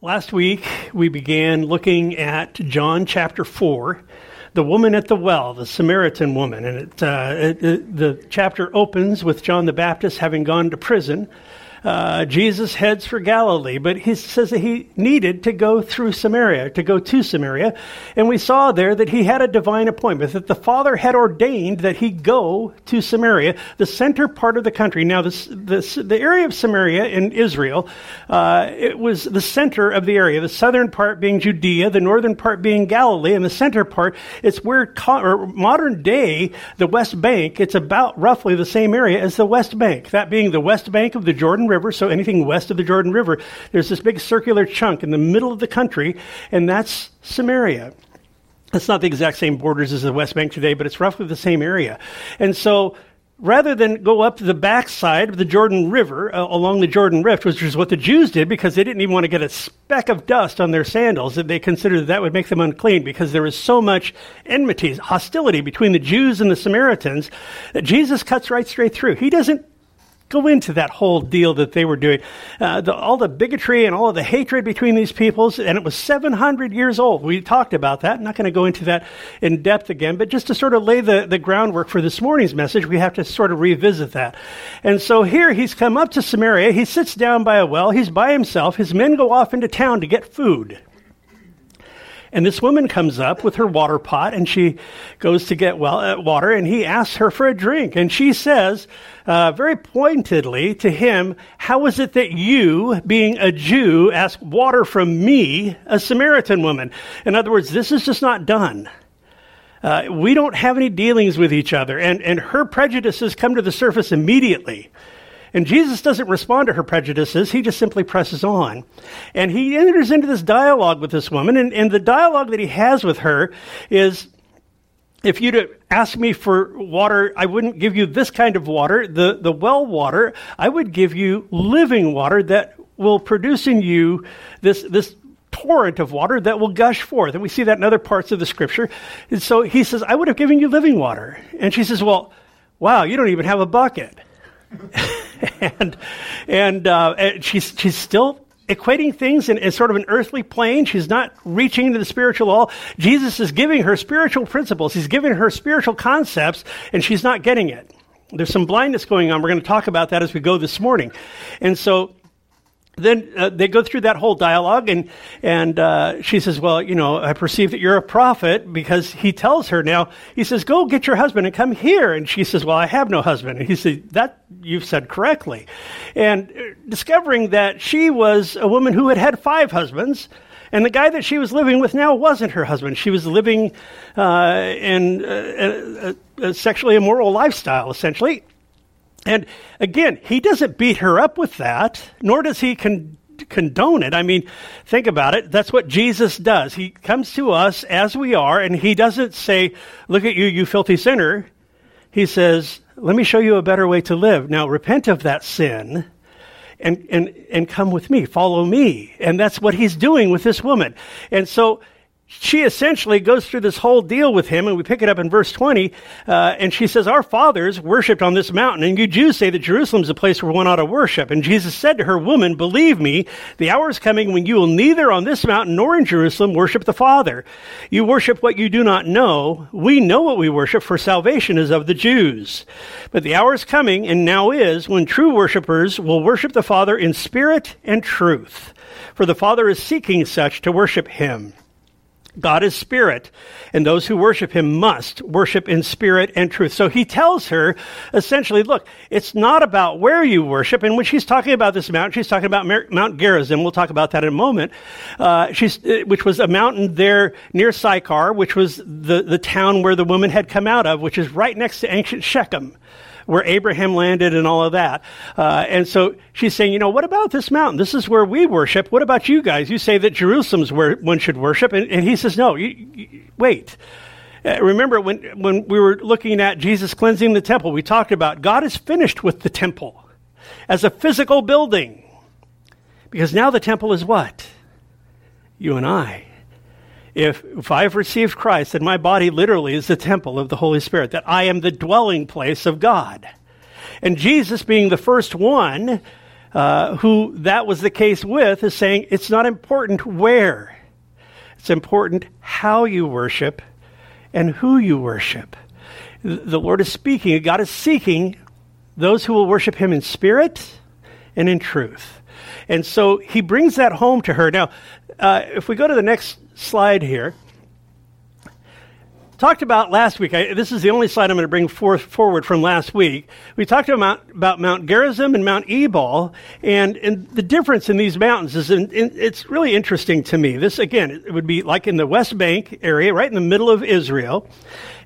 Last week, we began looking at John chapter 4, the woman at the well, the Samaritan woman. And it, uh, it, it, the chapter opens with John the Baptist having gone to prison uh, Jesus heads for Galilee, but he says that he needed to go through Samaria, to go to Samaria. And we saw there that he had a divine appointment, that the Father had ordained that he go to Samaria, the center part of the country. Now, this, this, the area of Samaria in Israel, uh, it was the center of the area, the southern part being Judea, the northern part being Galilee, and the center part, it's where co- modern day, the West Bank, it's about roughly the same area as the West Bank, that being the West Bank of the Jordan River, so anything west of the Jordan River, there's this big circular chunk in the middle of the country, and that's Samaria. It's not the exact same borders as the West Bank today, but it's roughly the same area. And so rather than go up the backside of the Jordan River uh, along the Jordan Rift, which is what the Jews did because they didn't even want to get a speck of dust on their sandals, that they considered that, that would make them unclean because there was so much enmity, hostility between the Jews and the Samaritans that Jesus cuts right straight through. He doesn't go into that whole deal that they were doing. Uh, the, all the bigotry and all of the hatred between these peoples, and it was 700 years old. We talked about that. I'm not going to go into that in depth again, but just to sort of lay the, the groundwork for this morning's message, we have to sort of revisit that. And so here he's come up to Samaria. He sits down by a well. He's by himself. His men go off into town to get food. And this woman comes up with her water pot and she goes to get well, uh, water and he asks her for a drink. And she says, uh, very pointedly to him, How is it that you, being a Jew, ask water from me, a Samaritan woman? In other words, this is just not done. Uh, we don't have any dealings with each other. And, and her prejudices come to the surface immediately. And Jesus doesn't respond to her prejudices, he just simply presses on. And he enters into this dialogue with this woman, and, and the dialogue that he has with her is if you'd ask me for water, I wouldn't give you this kind of water, the, the well water. I would give you living water that will produce in you this, this torrent of water that will gush forth. And we see that in other parts of the scripture. And so he says, I would have given you living water. And she says, Well, wow, you don't even have a bucket. and and, uh, and she's she's still equating things in, in, sort of an earthly plane. She's not reaching into the spiritual all. Jesus is giving her spiritual principles. He's giving her spiritual concepts, and she's not getting it. There's some blindness going on. We're going to talk about that as we go this morning. And so then uh, they go through that whole dialogue, and and uh, she says, "Well, you know, I perceive that you're a prophet," because he tells her now. He says, "Go get your husband and come here." And she says, "Well, I have no husband." And he said, "That you've said correctly," and uh, discovering that she was a woman who had had five husbands. And the guy that she was living with now wasn't her husband. She was living uh, in a, a, a sexually immoral lifestyle, essentially. And again, he doesn't beat her up with that, nor does he con- condone it. I mean, think about it. That's what Jesus does. He comes to us as we are, and he doesn't say, Look at you, you filthy sinner. He says, Let me show you a better way to live. Now, repent of that sin. And, and, and come with me, follow me. And that's what he's doing with this woman. And so she essentially goes through this whole deal with him, and we pick it up in verse 20, uh, and she says, Our fathers worshipped on this mountain, and you Jews say that Jerusalem is a place where one ought to worship. And Jesus said to her, Woman, believe me, the hour is coming when you will neither on this mountain nor in Jerusalem worship the Father. You worship what you do not know. We know what we worship, for salvation is of the Jews. But the hour is coming, and now is, when true worshippers will worship the Father in spirit and truth. For the Father is seeking such to worship him. God is spirit, and those who worship him must worship in spirit and truth. So he tells her essentially, look, it's not about where you worship. And when she's talking about this mountain, she's talking about Mount Gerizim. We'll talk about that in a moment. Uh, she's, uh, which was a mountain there near Sychar, which was the, the town where the woman had come out of, which is right next to ancient Shechem where Abraham landed and all of that. Uh, and so she's saying, you know, what about this mountain? This is where we worship. What about you guys? You say that Jerusalem's where one should worship. And, and he says, no, you, you, wait. Uh, remember when, when we were looking at Jesus cleansing the temple, we talked about God is finished with the temple as a physical building. Because now the temple is what? You and I if, if I've received Christ, then my body literally is the temple of the Holy Spirit, that I am the dwelling place of God. And Jesus, being the first one, uh, who that was the case with, is saying it's not important where, it's important how you worship and who you worship. The Lord is speaking, God is seeking those who will worship Him in spirit and in truth. And so He brings that home to her. Now, uh, if we go to the next slide here, talked about last week. I, this is the only slide I'm going to bring forth, forward from last week. We talked about, about Mount Gerizim and Mount Ebal, and, and the difference in these mountains is in, in, it's really interesting to me. This again, it would be like in the West Bank area, right in the middle of Israel,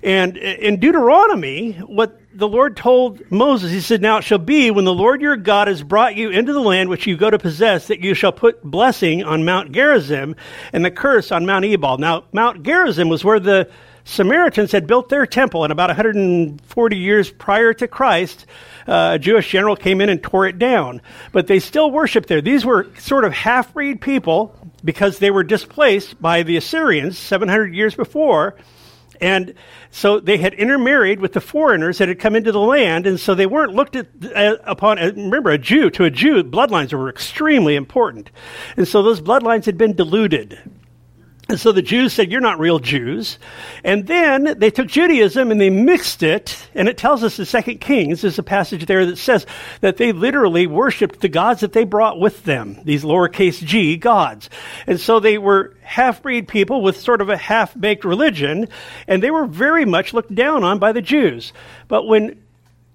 and in Deuteronomy, what the Lord told Moses, He said, "Now it shall be when the Lord your God has brought you into the land which you go to possess, that you shall put blessing on Mount Gerizim and the curse on Mount Ebal." Now, Mount Gerizim was where the Samaritans had built their temple, and about 140 years prior to Christ, uh, a Jewish general came in and tore it down. But they still worshiped there. These were sort of half breed people because they were displaced by the Assyrians 700 years before. And so they had intermarried with the foreigners that had come into the land, and so they weren't looked at uh, upon. Uh, remember, a Jew to a Jew, bloodlines were extremely important, and so those bloodlines had been diluted. And so the Jews said, You're not real Jews. And then they took Judaism and they mixed it. And it tells us in Second Kings, there's a passage there that says that they literally worshiped the gods that they brought with them, these lowercase g gods. And so they were half breed people with sort of a half baked religion. And they were very much looked down on by the Jews. But when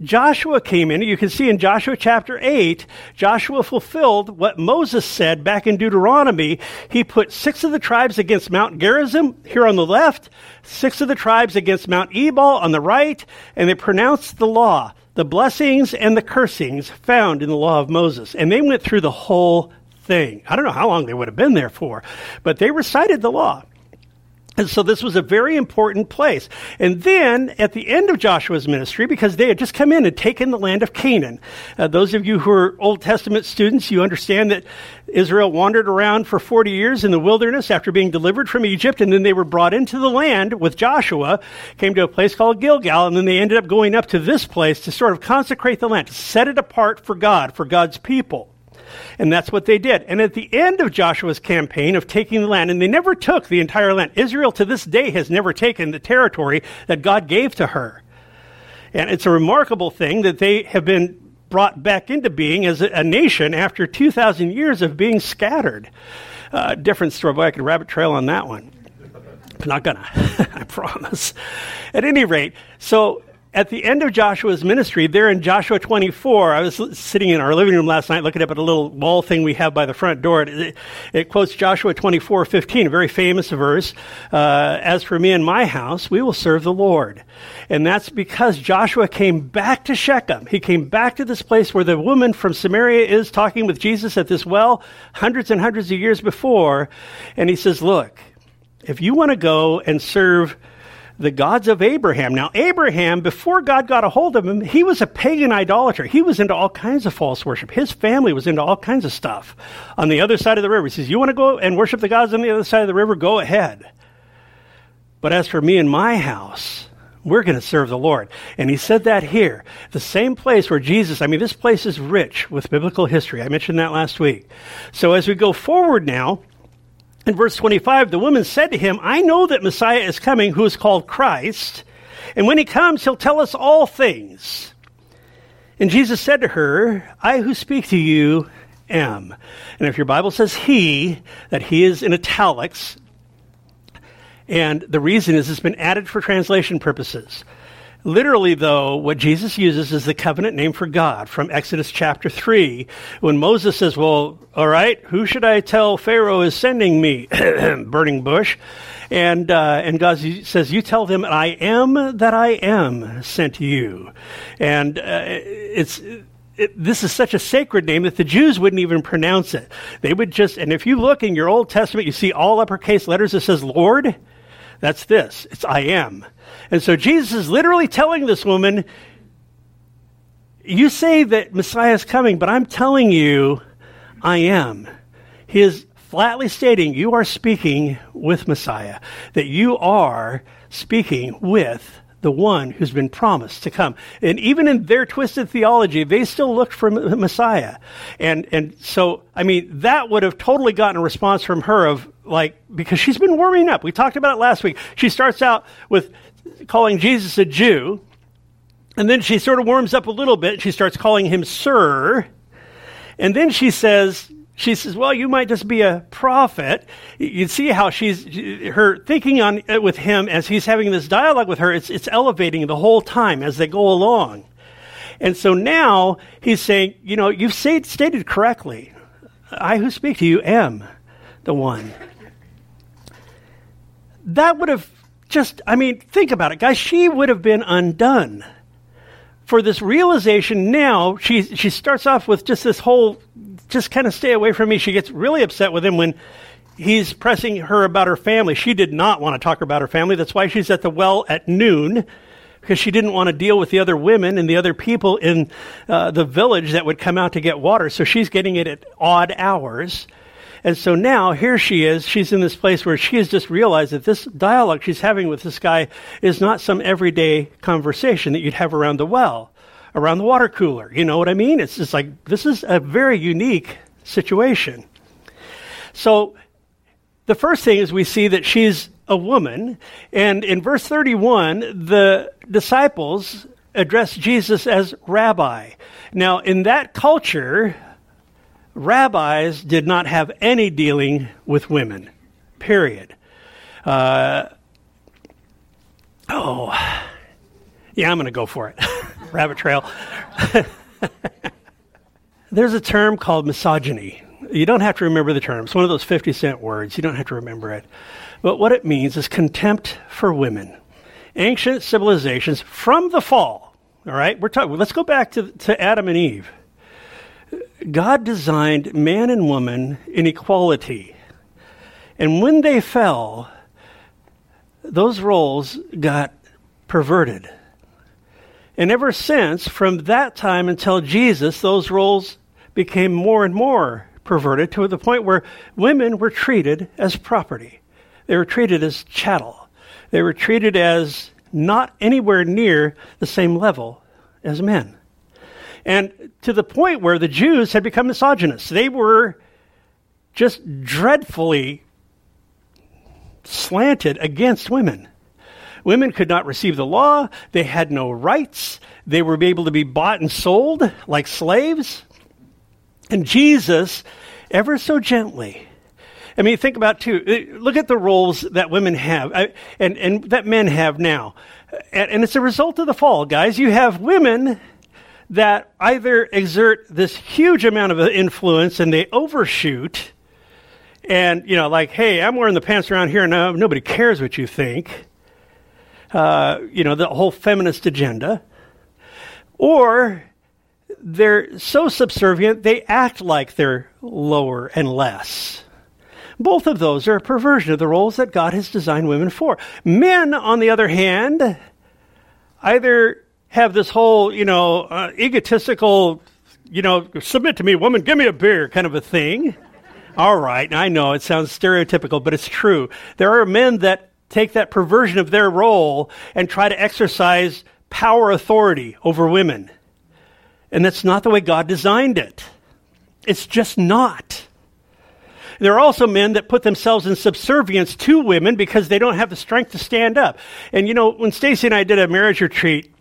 Joshua came in. You can see in Joshua chapter 8, Joshua fulfilled what Moses said back in Deuteronomy. He put six of the tribes against Mount Gerizim here on the left, six of the tribes against Mount Ebal on the right, and they pronounced the law, the blessings and the cursings found in the law of Moses. And they went through the whole thing. I don't know how long they would have been there for, but they recited the law. And so this was a very important place. And then at the end of Joshua's ministry, because they had just come in and taken the land of Canaan, uh, those of you who are Old Testament students, you understand that Israel wandered around for 40 years in the wilderness after being delivered from Egypt, and then they were brought into the land with Joshua, came to a place called Gilgal, and then they ended up going up to this place to sort of consecrate the land, to set it apart for God, for God's people. And that's what they did. And at the end of Joshua's campaign of taking the land, and they never took the entire land, Israel to this day has never taken the territory that God gave to her. And it's a remarkable thing that they have been brought back into being as a, nation after 2,000 years of being scattered. Uh, different story. Boy, I could rabbit trail on that one. I'm not gonna, I promise. At any rate, so at the end of Joshua's ministry, there in Joshua 24, I was sitting in our living room last night looking up at a little wall thing we have by the front door. It, it quotes Joshua 24, 15, a very famous verse. Uh, As for me and my house, we will serve the Lord. And that's because Joshua came back to Shechem. He came back to this place where the woman from Samaria is talking with Jesus at this well hundreds and hundreds of years before. And he says, Look, if you want to go and serve the gods of Abraham. Now, Abraham, before God got a hold of him, he was a pagan idolater. He was into all kinds of false worship. His family was into all kinds of stuff. On the other side of the river, he says, You want to go and worship the gods on the other side of the river? Go ahead. But as for me and my house, we're going to serve the Lord. And he said that here, the same place where Jesus, I mean, this place is rich with biblical history. I mentioned that last week. So as we go forward now, in verse 25, the woman said to him, I know that Messiah is coming, who is called Christ, and when he comes, he'll tell us all things. And Jesus said to her, I who speak to you am. And if your Bible says he, that he is in italics, and the reason is it's been added for translation purposes. Literally, though, what Jesus uses is the covenant name for God from Exodus chapter 3. When Moses says, Well, all right, who should I tell Pharaoh is sending me? Burning bush. And, uh, and God says, You tell them, I am that I am sent you. And uh, it's. It, this is such a sacred name that the Jews wouldn't even pronounce it. They would just, and if you look in your Old Testament, you see all uppercase letters that says Lord. That's this. It's I am. And so Jesus is literally telling this woman, You say that Messiah is coming, but I'm telling you, I am. He is flatly stating, You are speaking with Messiah, that you are speaking with the one who's been promised to come. And even in their twisted theology, they still looked for the Messiah. And, and so, I mean, that would have totally gotten a response from her of like, because she's been warming up. We talked about it last week. She starts out with calling Jesus a Jew. And then she sort of warms up a little bit. She starts calling him Sir. And then she says, she says, "Well, you might just be a prophet." You see how she's her thinking on uh, with him as he's having this dialogue with her. It's it's elevating the whole time as they go along, and so now he's saying, "You know, you've stated correctly. I who speak to you am the one." That would have just, I mean, think about it, guys. She would have been undone for this realization now she she starts off with just this whole just kind of stay away from me. She gets really upset with him when he's pressing her about her family. She did not want to talk about her family. That's why she's at the well at noon because she didn't want to deal with the other women and the other people in uh, the village that would come out to get water. So she's getting it at odd hours. And so now here she is. She's in this place where she has just realized that this dialogue she's having with this guy is not some everyday conversation that you'd have around the well around the water cooler. You know what I mean? It's just like this is a very unique situation. So the first thing is we see that she's a woman, and in verse 31, the disciples address Jesus as rabbi. Now, in that culture, rabbis did not have any dealing with women, period. Uh, oh, yeah, I'm going to go for it. rabbit trail. There's a term called misogyny. You don't have to remember the term. It's one of those 50 cent words. You don't have to remember it. But what it means is contempt for women. Ancient civilizations from the fall, all right? We're talking, let's go back to, to Adam and Eve. God designed man and woman in equality. And when they fell, those roles got perverted. And ever since, from that time until Jesus, those roles became more and more perverted to the point where women were treated as property. They were treated as chattel. They were treated as not anywhere near the same level as men. And to the point where the Jews had become misogynists. They were just dreadfully slanted against women. Women could not receive the law. They had no rights. They were able to be bought and sold like slaves. And Jesus, ever so gently, I mean, think about too. Uh, look at the roles that women have, uh, and and that men have now, and, and it's a result of the fall, guys. You have women that either exert this huge amount of influence and they overshoot, and you know, like, hey, I'm wearing the pants around here, and nobody cares what you think, uh, you know, the whole feminist agenda, or they're so subservient they act like they're lower and less. Both of those are a perversion of the roles that God has designed women for. Men, on the other hand, either have this whole, you know, uh, egotistical, you know, submit to me, woman, give me a beer kind of a thing. All right, I know it sounds stereotypical, but it's true. There are men that take that perversion of their role and try to exercise power authority over women. And that's not the way God designed it. It's just not. There are also men that put themselves in subservience to women because they don't have the strength to stand up. And you know, when Stacy and I did a marriage retreat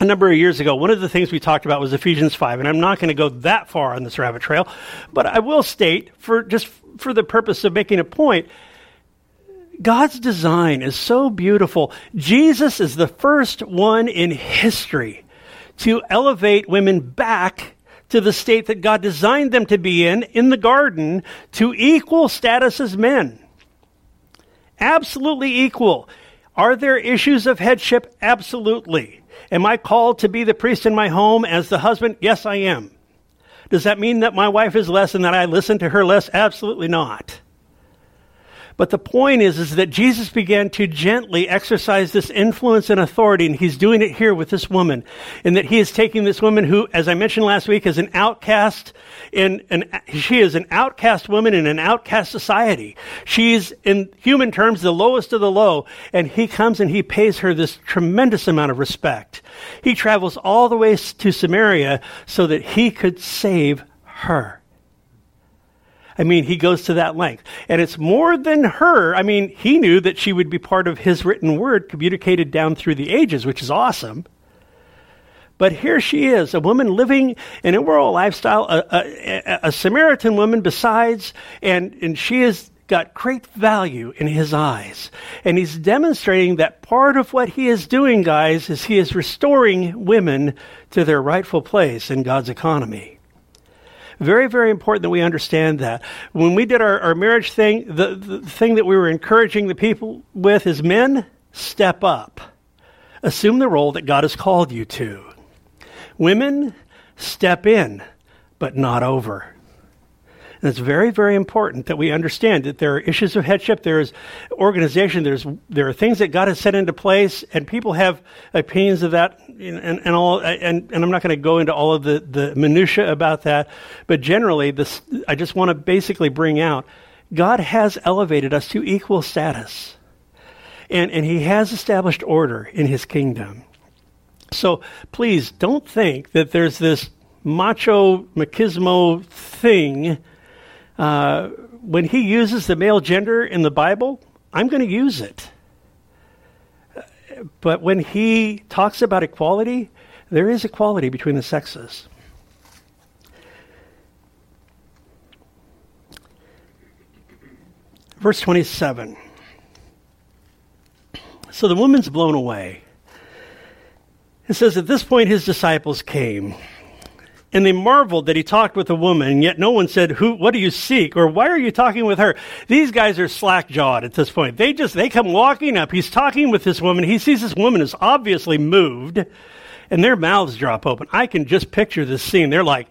a number of years ago, one of the things we talked about was Ephesians 5, and I'm not going to go that far on this rabbit trail, but I will state for just for the purpose of making a point God's design is so beautiful. Jesus is the first one in history to elevate women back to the state that God designed them to be in, in the garden, to equal status as men. Absolutely equal. Are there issues of headship? Absolutely. Am I called to be the priest in my home as the husband? Yes, I am. Does that mean that my wife is less and that I listen to her less? Absolutely not. But the point is, is that Jesus began to gently exercise this influence and authority, and he's doing it here with this woman. And that he is taking this woman who, as I mentioned last week, is an outcast in an, she is an outcast woman in an outcast society. She's, in human terms, the lowest of the low. And he comes and he pays her this tremendous amount of respect. He travels all the way to Samaria so that he could save her. I mean, he goes to that length. And it's more than her. I mean, he knew that she would be part of his written word communicated down through the ages, which is awesome. But here she is, a woman living an immoral lifestyle, a, a, a, Samaritan woman besides, and, and she has got great value in his eyes. And he's demonstrating that part of what he is doing, guys, is he is restoring women to their rightful place in God's economy. Very, very important that we understand that. When we did our, our marriage thing, the, the thing that we were encouraging the people with is men, step up. Assume the role that God has called you to. Women, step in, but not over. And it's very, very important that we understand that there are issues of headship, there is organization, there's there are things that God has set into place, and people have opinions of that, and, and, all. And, and I'm not going to go into all of the the minutia about that, but generally, this I just want to basically bring out God has elevated us to equal status, and and He has established order in His kingdom. So please don't think that there's this macho machismo thing uh, when he uses the male gender in the Bible, I'm going to use it. But when he talks about equality, there is equality between the sexes. Verse 27. So the woman's blown away. It says, At this point, his disciples came. And they marveled that he talked with a woman, and yet no one said, Who, what do you seek? Or why are you talking with her? These guys are slack jawed at this point. They just, they come walking up. He's talking with this woman. He sees this woman is obviously moved, and their mouths drop open. I can just picture this scene. They're like,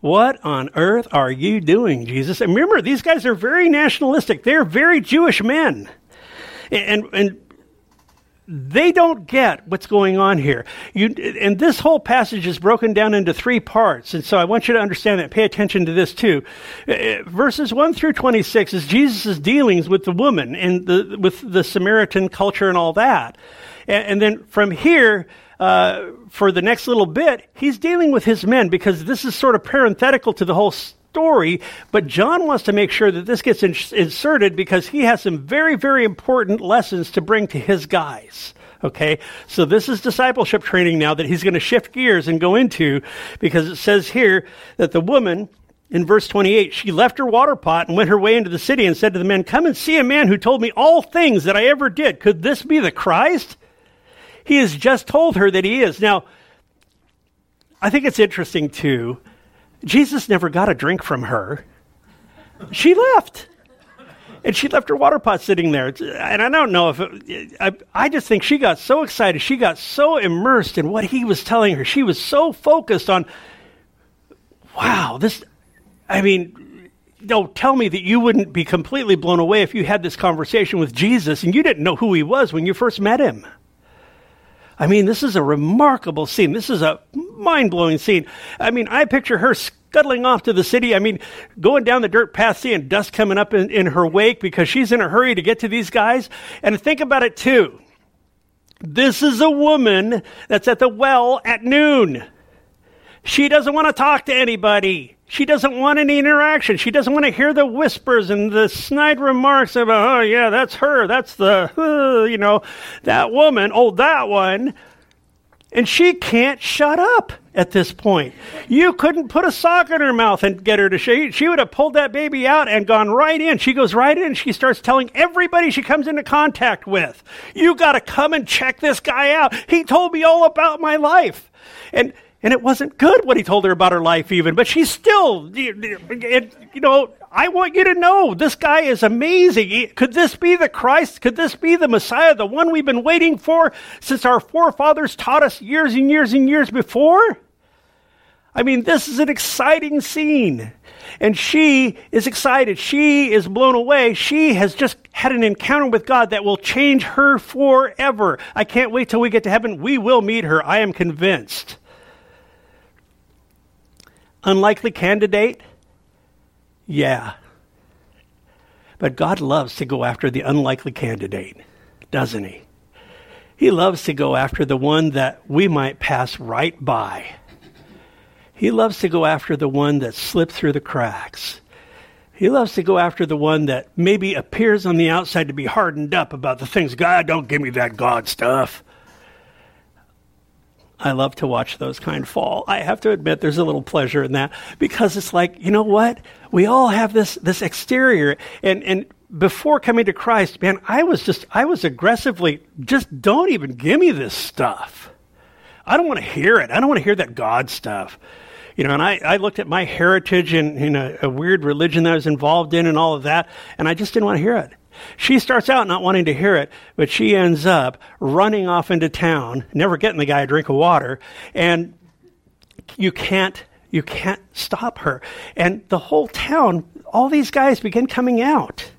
what on earth are you doing, Jesus? And remember, these guys are very nationalistic. They're very Jewish men. And, and they don't get what's going on here. You, and this whole passage is broken down into three parts. And so I want you to understand that. Pay attention to this too. Uh, verses 1 through 26 is Jesus' dealings with the woman and the, with the Samaritan culture and all that. And, and then from here, uh, for the next little bit, he's dealing with his men because this is sort of parenthetical to the whole story, but John wants to make sure that this gets inserted because he has some very, very important lessons to bring to his guys. Okay, so this is discipleship training now that he's going to shift gears and go into because it says here that the woman in verse 28, she left her water pot and went her way into the city and said to the men, Come and see a man who told me all things that I ever did. Could this be the Christ? He has just told her that he is. Now, I think it's interesting too Jesus never got a drink from her. She left. And she left her water pot sitting there. And I don't know if it, I, I just think she got so excited. She got so immersed in what he was telling her. She was so focused on, wow, this, I mean, don't tell me that you wouldn't be completely blown away if you had this conversation with Jesus and you didn't know who he was when you first met him. I mean, this is a remarkable scene. This is a mind blowing scene. I mean, I picture her scuttling off to the city. I mean, going down the dirt path, seeing dust coming up in, in her wake because she's in a hurry to get to these guys. And think about it too. This is a woman that's at the well at noon. She doesn't want to talk to anybody. She doesn't want any interaction. She doesn't want to hear the whispers and the snide remarks about, oh, yeah, that's her. That's the, uh, you know, that woman. Oh, that one. And she can't shut up at this point. You couldn't put a sock in her mouth and get her to she she would have pulled that baby out and gone right in. She goes right in. And she starts telling everybody she comes into contact with, "You got to come and check this guy out. He told me all about my life." And and it wasn't good what he told her about her life, even. But she's still, you know, I want you to know this guy is amazing. Could this be the Christ? Could this be the Messiah, the one we've been waiting for since our forefathers taught us years and years and years before? I mean, this is an exciting scene. And she is excited. She is blown away. She has just had an encounter with God that will change her forever. I can't wait till we get to heaven. We will meet her. I am convinced. Unlikely candidate? Yeah. But God loves to go after the unlikely candidate, doesn't He? He loves to go after the one that we might pass right by. He loves to go after the one that slipped through the cracks. He loves to go after the one that maybe appears on the outside to be hardened up about the things, God, don't give me that God stuff. I love to watch those kind fall. I have to admit there's a little pleasure in that because it's like, you know what? We all have this this exterior and and before coming to Christ, man, I was just I was aggressively just don't even give me this stuff. I don't want to hear it. I don't want to hear that God stuff. You know, and I, I looked at my heritage and you know, a weird religion that I was involved in and all of that, and I just didn't want to hear it. She starts out not wanting to hear it, but she ends up running off into town, never getting the guy a drink of water, and you can't you can't stop her. And the whole town, all these guys begin coming out.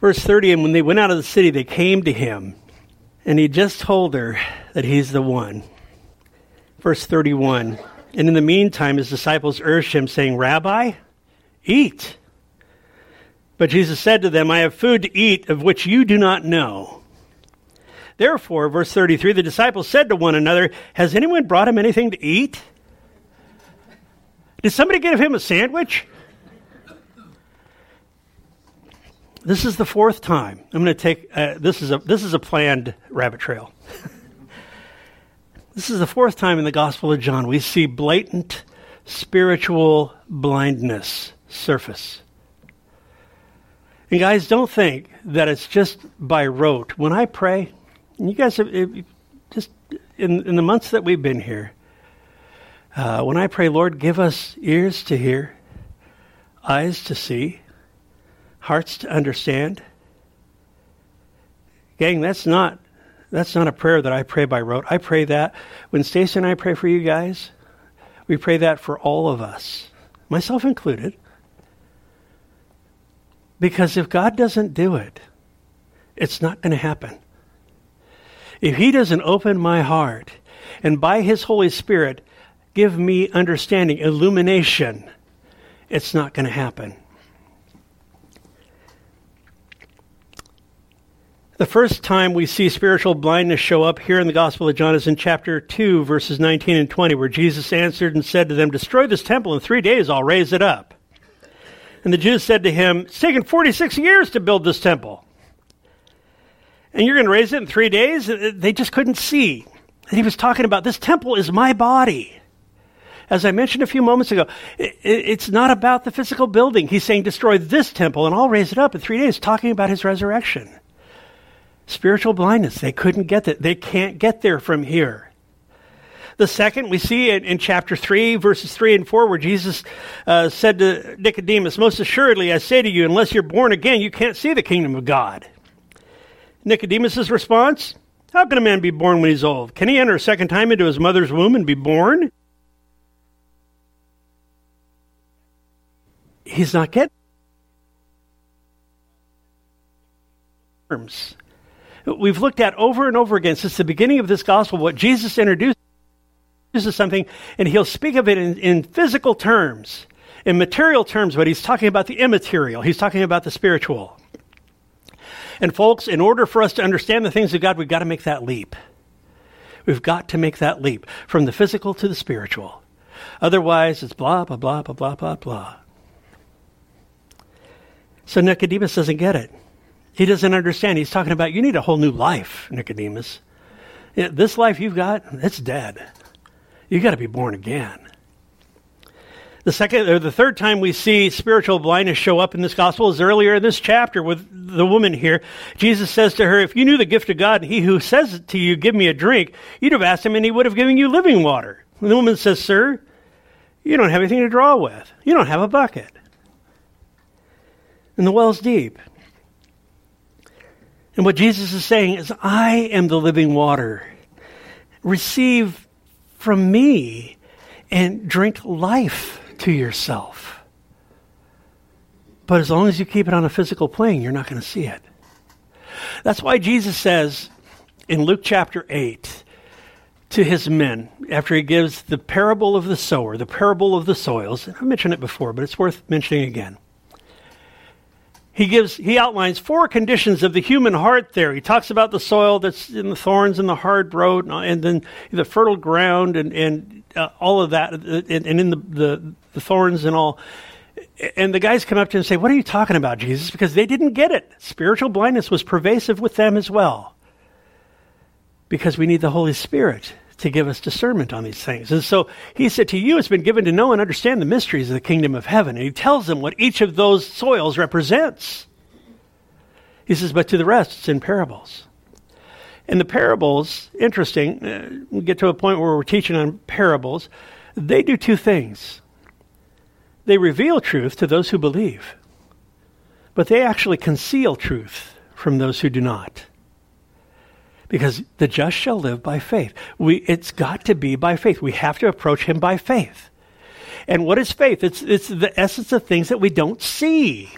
Verse 30 And when they went out of the city, they came to him, and he just told her that he's the one. Verse 31 And in the meantime, his disciples urged him, saying, Rabbi, eat. But Jesus said to them, I have food to eat of which you do not know. Therefore, verse 33, the disciples said to one another, Has anyone brought him anything to eat? Did somebody give him a sandwich? This is the fourth time. I'm going to take uh, this is a this is a planned rabbit trail. this is the fourth time in the Gospel of John we see blatant spiritual blindness surface. And guys, don't think that it's just by rote. When I pray, you guys have just in, in the months that we've been here, uh, when I pray, Lord, give us ears to hear, eyes to see, hearts to understand. Gang, that's not that's not a prayer that I pray by rote. I pray that when Stacy and I pray for you guys, we pray that for all of us, myself included. Because if God doesn't do it, it's not going to happen. If He doesn't open my heart and by His Holy Spirit give me understanding, illumination, it's not going to happen. The first time we see spiritual blindness show up here in the Gospel of John is in chapter 2, verses 19 and 20, where Jesus answered and said to them, Destroy this temple in three days, I'll raise it up. And the Jews said to him, It's taken 46 years to build this temple. And you're going to raise it in three days? Uh, they just couldn't see. And he was talking about this temple is my body. As I mentioned a few moments ago, it's not about the physical building. He's saying, destroy this temple and I'll raise it up in three days, talking about his resurrection. Spiritual blindness. They couldn't get that. They can't get there from here. The second, we see it in chapter 3, verses 3 and 4, where Jesus uh, said to Nicodemus, Most assuredly, I say to you, unless you're born again, you can't see the kingdom of God. Nicodemus' response, How can a man be born when he's old? Can he enter a second time into his mother's womb and be born? He's not getting. We've looked at over and over again since the beginning of this gospel what Jesus introduced uses something and he'll speak of it in, in physical terms, in material terms, but he's talking about the immaterial. He's talking about the spiritual. And folks, in order for us to understand the things of God, we've got to make that leap. We've got to make that leap from the physical to the spiritual. Otherwise, it's blah, blah, blah, blah, blah, blah, blah. So Nicodemus doesn't get it. He doesn't understand. He's talking about you need a whole new life, Nicodemus. This life you've got, it's dead you got to be born again. The second or the third time we see spiritual blindness show up in this gospel is earlier in this chapter with the woman here. Jesus says to her, If you knew the gift of God and he who says to you, Give me a drink, you'd have asked him and he would have given you living water. And the woman says, Sir, you don't have anything to draw with. You don't have a bucket. And the well's deep. And what Jesus is saying is, I am the living water. Receive from me, and drink life to yourself. But as long as you keep it on a physical plane, you're not going to see it. That's why Jesus says in Luke chapter 8 to his men, after he gives the parable of the sower, the parable of the soils, and I've mentioned it before, but it's worth mentioning again. He gives he outlines four conditions of the human heart there. He talks about the soil that's in the thorns and the hard road and then the fertile ground and, and uh, all of that and, and in the, the, the thorns and all. And the guys come up to him and say, What are you talking about, Jesus? Because they didn't get it. Spiritual blindness was pervasive with them as well. Because we need the Holy Spirit to give us discernment on these things. And so he said, To you it's been given to know and understand the mysteries of the kingdom of heaven. And he tells them what each of those soils represents. He says, But to the rest, it's in parables. And the parables, interesting, uh, we get to a point where we're teaching on parables. They do two things they reveal truth to those who believe, but they actually conceal truth from those who do not because the just shall live by faith. We, it's got to be by faith. We have to approach him by faith. And what is faith? It's, it's the essence of things that we don't see.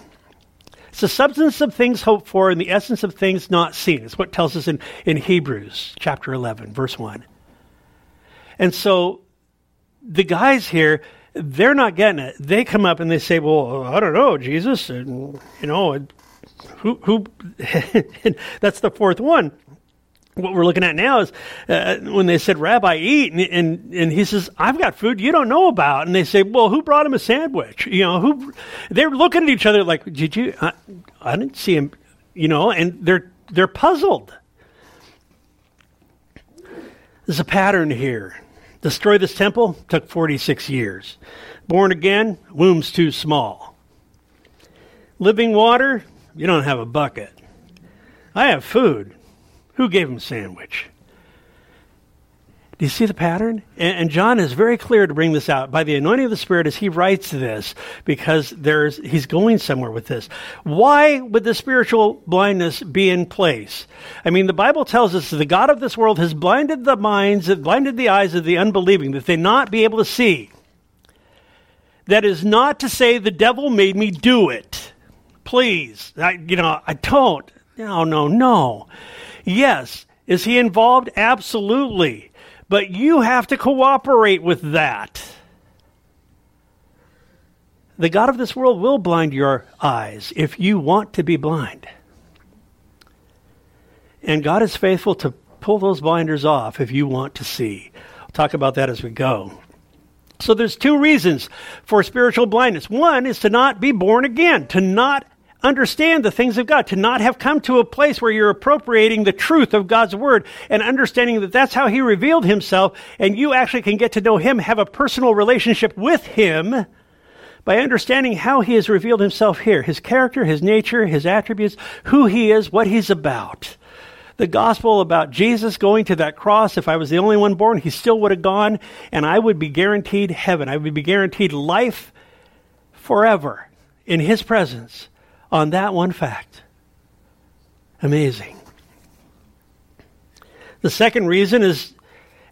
It's the substance of things hoped for and the essence of things not seen. It's what tells us in, in Hebrews chapter 11, verse 1. And so the guys here, they're not getting it. They come up and they say, Well, I don't know, Jesus. And, you know, who, who that's the fourth one what we're looking at now is uh, when they said, Rabbi, eat. And, and, and, he says, I've got food you don't know about. And they say, Well, who brought him a sandwich? You know, who? They're looking at each other like, Did you? I, I didn't see him, you know, and they're, they're puzzled. There's a pattern here. Destroy this temple took 46 years. Born again, womb's too small. Living water, you don't have a bucket. I have food. Who gave him sandwich? Do you see the pattern? And, John is very clear to bring this out by the anointing of the Spirit as he writes this, because there's he's going somewhere with this. Why would the spiritual blindness be in place? I mean, the Bible tells us that the God of this world has blinded the minds, blinded the eyes of the unbelieving, that they not be able to see. That is not to say the devil made me do it. Please, I, you know, I don't. No, no, no. Yes. Is he involved? Absolutely. But you have to cooperate with that. The God of this world will blind your eyes if you want to be blind. And God is faithful to pull those blinders off if you want to see. I'll talk about that as we go. So there's two reasons for spiritual blindness. One is to not be born again, to not understand the things of God, to not have come to a place where you're appropriating the truth of God's word and understanding that that's how he revealed himself and you actually can get to know him, have a personal relationship with him by understanding how he has revealed himself here, his character, his nature, his attributes, who he is, what he's about. The gospel about Jesus going to that cross, if I was the only one born, he still would have gone, and I would be guaranteed heaven. I would be guaranteed life forever in his presence on that one fact. Amazing. The second reason is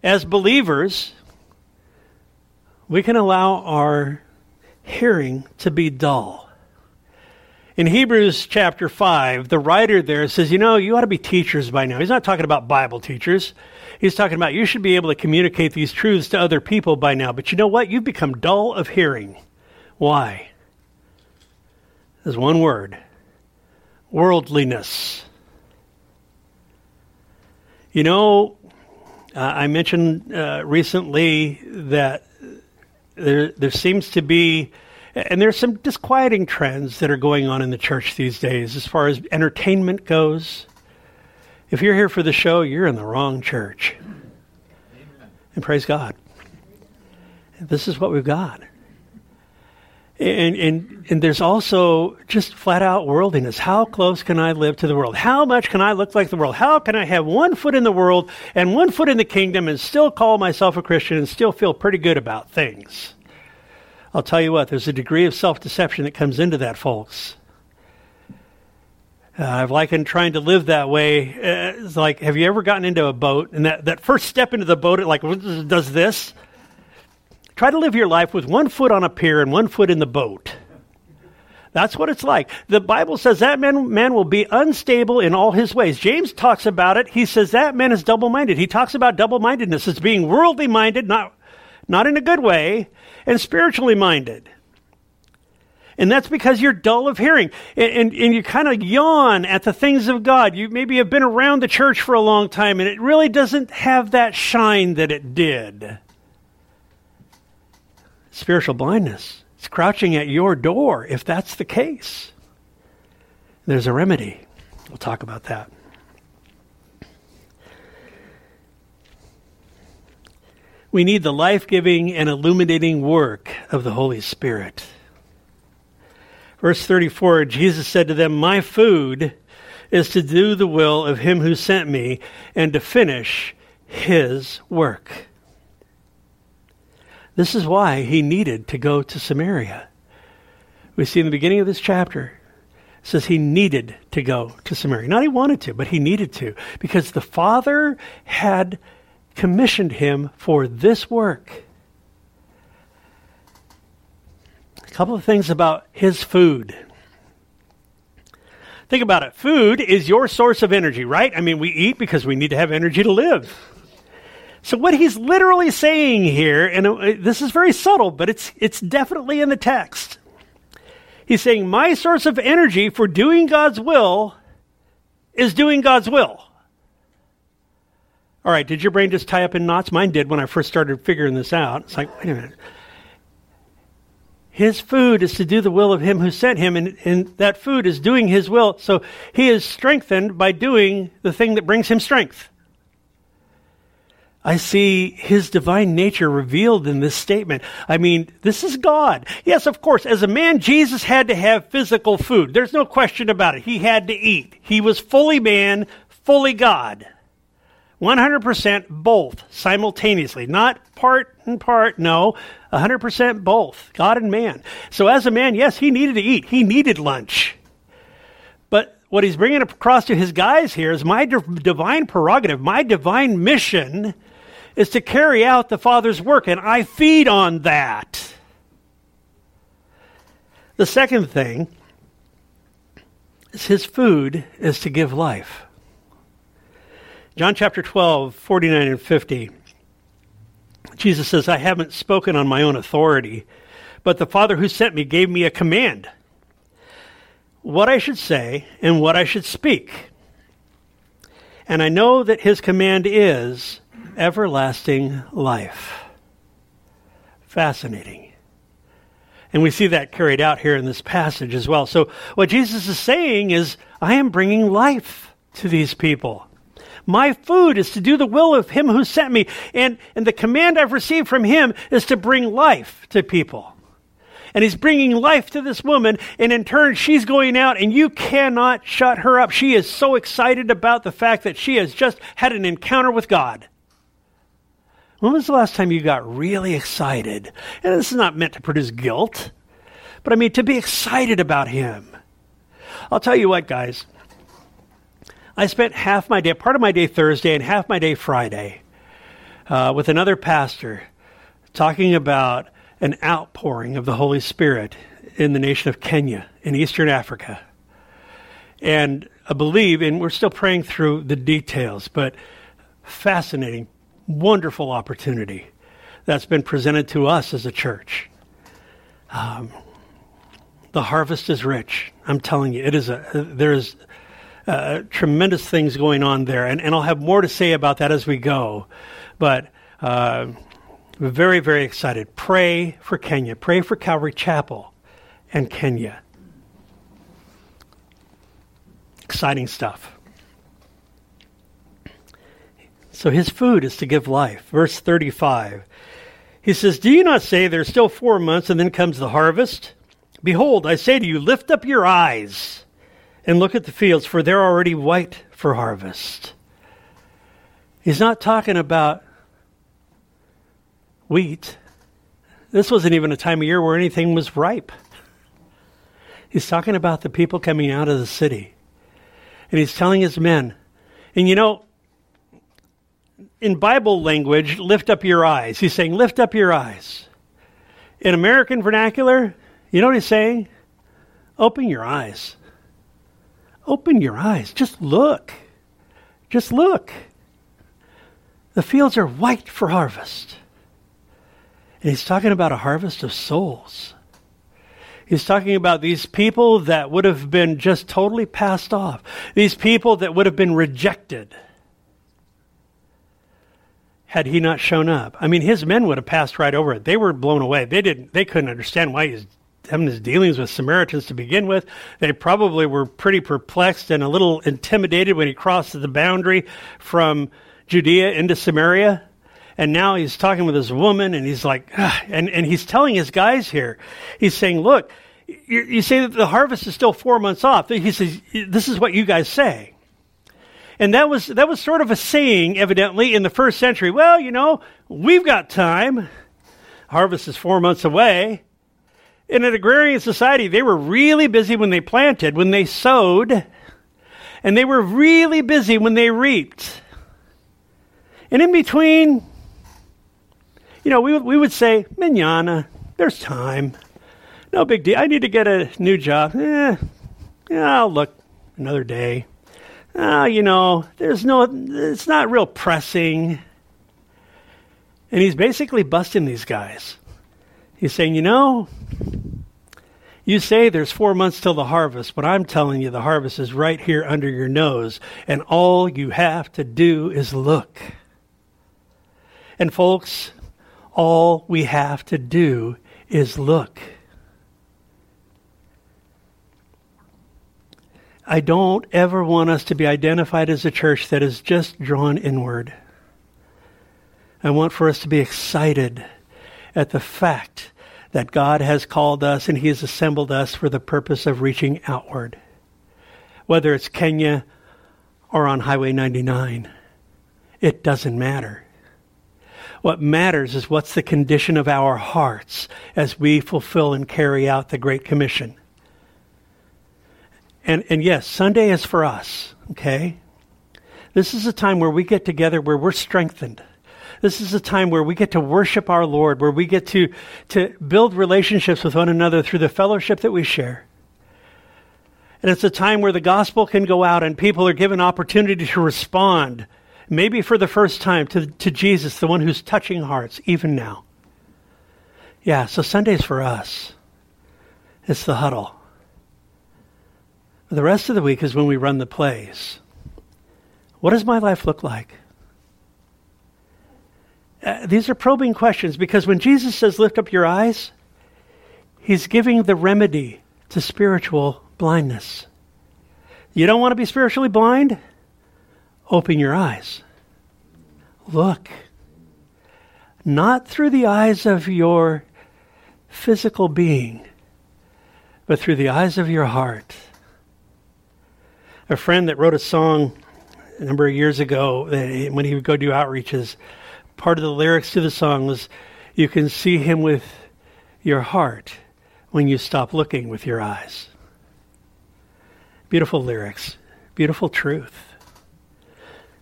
as believers, we can allow our hearing to be dull. In Hebrews chapter 5, the writer there says, You know, you ought to be teachers by now. He's not talking about Bible teachers. He's talking about you should be able to communicate these truths to other people by now. But you know what? You've become dull of hearing. Why? There's one word worldliness. You know, uh, I mentioned uh, recently that there, there seems to be, and there's some disquieting trends that are going on in the church these days as far as entertainment goes. If you're here for the show, you're in the wrong church. And praise God. This is what we've got. And, and, and there's also just flat out worldliness. How close can I live to the world? How much can I look like the world? How can I have one foot in the world and one foot in the kingdom and still call myself a Christian and still feel pretty good about things? I'll tell you what, there's a degree of self deception that comes into that, folks. Uh, I've likened trying to live that way. Uh, it's like, have you ever gotten into a boat and that, that first step into the boat, it like does this? Try to live your life with one foot on a pier and one foot in the boat. That's what it's like. The Bible says that man, man will be unstable in all his ways. James talks about it. He says that man is double minded. He talks about double mindedness as being worldly minded, not, not in a good way, and spiritually minded. And that's because you're dull of hearing. And, and, and you kind of yawn at the things of God. You maybe have been around the church for a long time and it really doesn't have that shine that it did. Spiritual blindness. It's crouching at your door if that's the case. There's a remedy. We'll talk about that. We need the life giving and illuminating work of the Holy Spirit. Verse 34 Jesus said to them, My food is to do the will of him who sent me and to finish his work. This is why he needed to go to Samaria. We see in the beginning of this chapter, says he needed to go to Samaria. Not he wanted to, but he needed to, because the Father had commissioned him for this work. A couple of things about his food. Think about it. Food is your source of energy, right? I mean, we eat because we need to have energy to live. So what he's literally saying here, and uh, this is very subtle, but it's it's definitely in the text. He's saying my source of energy for doing God's will is doing God's will. All right, did your brain just tie up in knots? Mine did when I first started figuring this out. It's like, wait a minute. His food is to do the will of him who sent him, and, and that food is doing his will. So he is strengthened by doing the thing that brings him strength. I see his divine nature revealed in this statement. I mean, this is God. Yes, of course, as a man, Jesus had to have physical food. There's no question about it. He had to eat. He was fully man, fully God. 100% both simultaneously, not part and part, no, 100% both, God and man. So as a man, yes, he needed to eat. He needed lunch. But what he's bringing across to his guys here is my divine prerogative, my divine mission is to carry out the Father's work, and I feed on that. The second thing is his food is to give life. John chapter 12, 49 and 50. Jesus says, I haven't spoken on my own authority, but the Father who sent me gave me a command what I should say and what I should speak. And I know that his command is everlasting life. Fascinating. And we see that carried out here in this passage as well. So, what Jesus is saying is, I am bringing life to these people. My food is to do the will of him who sent me. And, and the command I've received from him is to bring life to people. And he's bringing life to this woman, and in turn, she's going out, and you cannot shut her up. She is so excited about the fact that she has just had an encounter with God. When was the last time you got really excited? And this is not meant to produce guilt, but I mean to be excited about Him. I'll tell you what, guys. I spent half my day, part of my day Thursday and half my day Friday, uh, with another pastor talking about an outpouring of the Holy Spirit in the nation of Kenya in Eastern Africa. And I believe, and we're still praying through the details, but fascinating, wonderful opportunity that's been presented to us as a church. Um, the harvest is rich. I'm telling you, it is a there is tremendous things going on there, and, and I'll have more to say about that as we go. But uh, very, very excited. Pray for Kenya. Pray for Calvary Chapel and Kenya. Exciting stuff. So his food is to give life. Verse 35. He says, Do you not say there's still four months and then comes the harvest? Behold, I say to you, lift up your eyes and look at the fields, for they're already white for harvest. He's not talking about wheat. This wasn't even a time of year where anything was ripe. He's talking about the people coming out of the city. And he's telling his men, and you know, in Bible language, lift up your eyes. He's saying, lift up your eyes. In American vernacular, you know what he's saying? Open your eyes. Open your eyes. Just look. Just look. The fields are white for harvest. And he's talking about a harvest of souls. He's talking about these people that would have been just totally passed off, these people that would have been rejected had he not shown up. I mean, his men would have passed right over it. They were blown away. They didn't. They couldn't understand why he's having his dealings with Samaritans to begin with. They probably were pretty perplexed and a little intimidated when he crossed the boundary from Judea into Samaria. And now he's talking with this woman, and he's like, Ugh. and, and he's telling his guys here, he's saying, look, you, you say that the harvest is still four months off. He says, this is what you guys say. And that was, that was sort of a saying, evidently, in the first century. Well, you know, we've got time. Harvest is four months away. In an agrarian society, they were really busy when they planted, when they sowed, and they were really busy when they reaped. And in between, you know, we, we would say, Manana, there's time. No big deal. I need to get a new job. Eh, yeah, I'll look another day. Ah, you know, there's no, it's not real pressing. And he's basically busting these guys. He's saying, you know, you say there's four months till the harvest, but I'm telling you the harvest is right here under your nose, and all you have to do is look. And folks, all we have to do is look. I don't ever want us to be identified as a church that is just drawn inward. I want for us to be excited at the fact that God has called us and He has assembled us for the purpose of reaching outward. Whether it's Kenya or on Highway 99, it doesn't matter. What matters is what's the condition of our hearts as we fulfill and carry out the Great Commission. And, and yes, Sunday is for us, okay? This is a time where we get together where we're strengthened this is a time where we get to worship our Lord, where we get to, to build relationships with one another through the fellowship that we share. And it's a time where the gospel can go out and people are given opportunity to respond, maybe for the first time, to, to Jesus, the one who's touching hearts, even now. Yeah, so Sunday's for us. It's the huddle. The rest of the week is when we run the plays. What does my life look like? Uh, these are probing questions because when Jesus says, lift up your eyes, he's giving the remedy to spiritual blindness. You don't want to be spiritually blind? Open your eyes. Look. Not through the eyes of your physical being, but through the eyes of your heart. A friend that wrote a song a number of years ago uh, when he would go do outreaches part of the lyrics to the song was you can see him with your heart when you stop looking with your eyes. Beautiful lyrics, beautiful truth.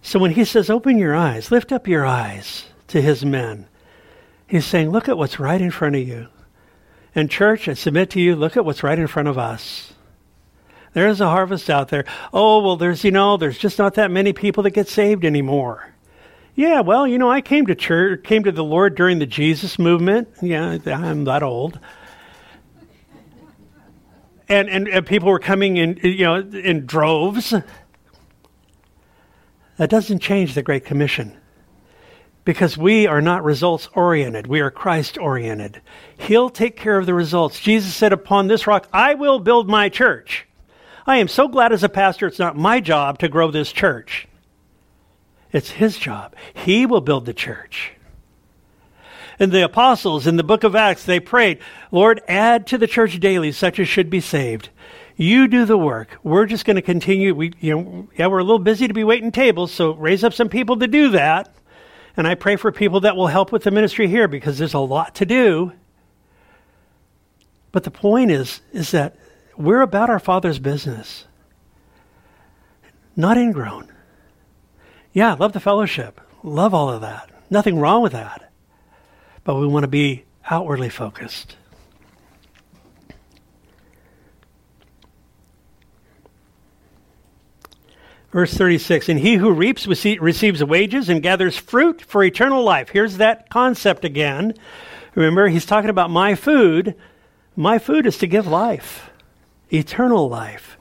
So when he says, open your eyes, lift up your eyes to his men, he's saying, look at what's right in front of you. And church, I submit to you, look at what's right in front of us. There's a harvest out there. Oh, well, there's, you know, there's just not that many people that get saved anymore. Yeah, well, you know, I came to church, came to the Lord during the Jesus movement. Yeah, I'm that old. And, and, and people were coming in, you know, in droves. That doesn't change the Great Commission because we are not results oriented. We are Christ oriented. He'll take care of the results. Jesus said, Upon this rock, I will build my church. I am so glad as a pastor, it's not my job to grow this church. It's his job. He will build the church. And the apostles in the book of Acts, they prayed, Lord, add to the church daily such as should be saved. You do the work. We're just going to continue. We, you know, yeah, we're a little busy to be waiting tables, so raise up some people to do that. And I pray for people that will help with the ministry here because there's a lot to do. But the point is, is that we're about our Father's business, not ingrown. Yeah, love the fellowship. Love all of that. Nothing wrong with that. But we want to be outwardly focused. Verse 36 And he who reaps receives wages and gathers fruit for eternal life. Here's that concept again. Remember, he's talking about my food. My food is to give life, eternal life.